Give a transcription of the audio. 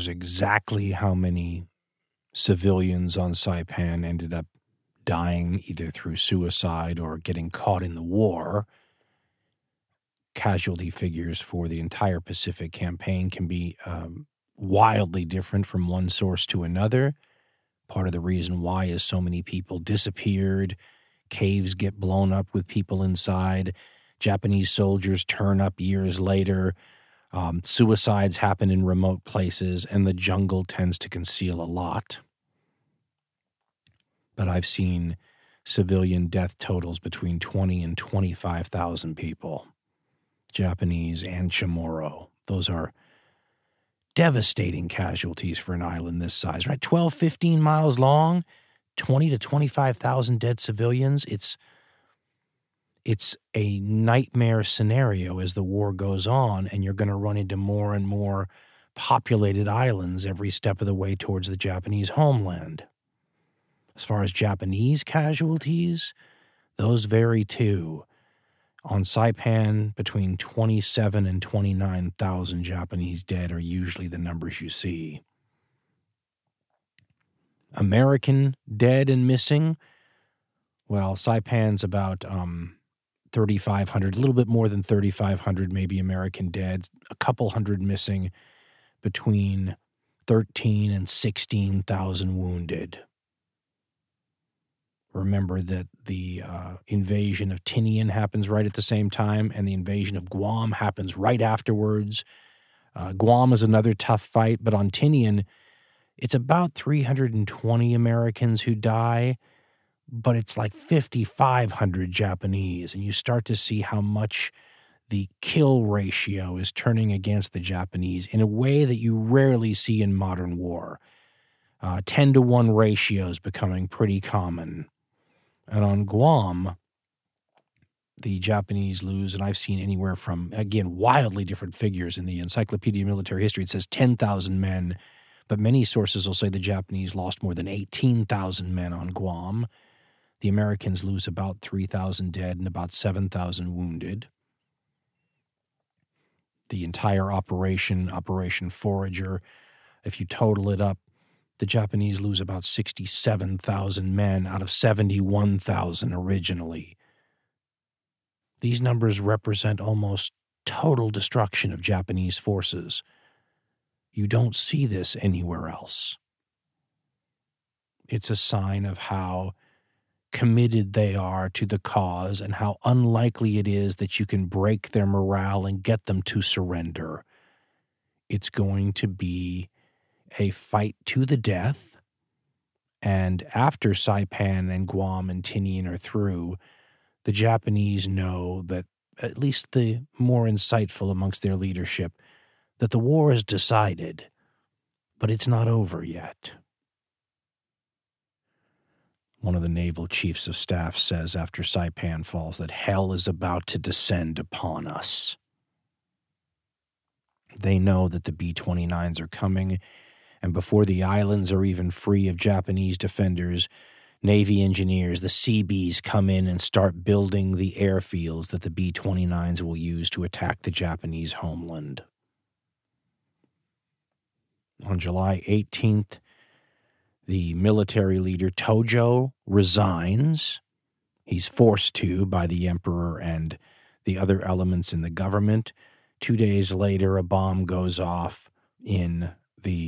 knows exactly how many civilians on Saipan ended up dying either through suicide or getting caught in the war. Casualty figures for the entire Pacific campaign can be um, wildly different from one source to another. Part of the reason why is so many people disappeared, caves get blown up with people inside, Japanese soldiers turn up years later. Um, suicides happen in remote places, and the jungle tends to conceal a lot. But I've seen civilian death totals between 20 and 25,000 people, Japanese and Chamorro. Those are devastating casualties for an island this size, right? 12, 15 miles long, 20 to 25,000 dead civilians. It's it's a nightmare scenario as the war goes on, and you're going to run into more and more populated islands every step of the way towards the Japanese homeland. As far as Japanese casualties, those vary too. On Saipan, between 27 and 29,000 Japanese dead are usually the numbers you see. American dead and missing, well, Saipan's about um, 3,500, a little bit more than 3,500, maybe American dead, a couple hundred missing, between 13 and 16,000 wounded. Remember that the uh, invasion of Tinian happens right at the same time, and the invasion of Guam happens right afterwards. Uh, Guam is another tough fight, but on Tinian, it's about 320 Americans who die but it's like 5,500 Japanese. And you start to see how much the kill ratio is turning against the Japanese in a way that you rarely see in modern war. Uh, 10 to 1 ratios becoming pretty common. And on Guam, the Japanese lose, and I've seen anywhere from, again, wildly different figures in the Encyclopedia of Military History. It says 10,000 men, but many sources will say the Japanese lost more than 18,000 men on Guam. The Americans lose about 3,000 dead and about 7,000 wounded. The entire operation, Operation Forager, if you total it up, the Japanese lose about 67,000 men out of 71,000 originally. These numbers represent almost total destruction of Japanese forces. You don't see this anywhere else. It's a sign of how committed they are to the cause and how unlikely it is that you can break their morale and get them to surrender. It's going to be a fight to the death. And after Saipan and Guam and Tinian are through, the Japanese know that, at least the more insightful amongst their leadership, that the war is decided, but it's not over yet one of the naval chiefs of staff says after Saipan falls that hell is about to descend upon us. They know that the B 29s are coming, and before the islands are even free of Japanese defenders, Navy engineers, the Seabees, come in and start building the airfields that the B 29s will use to attack the Japanese homeland. On July 18th, the military leader Tojo resigns. He's forced to by the emperor and the other elements in the government. Two days later, a bomb goes off in the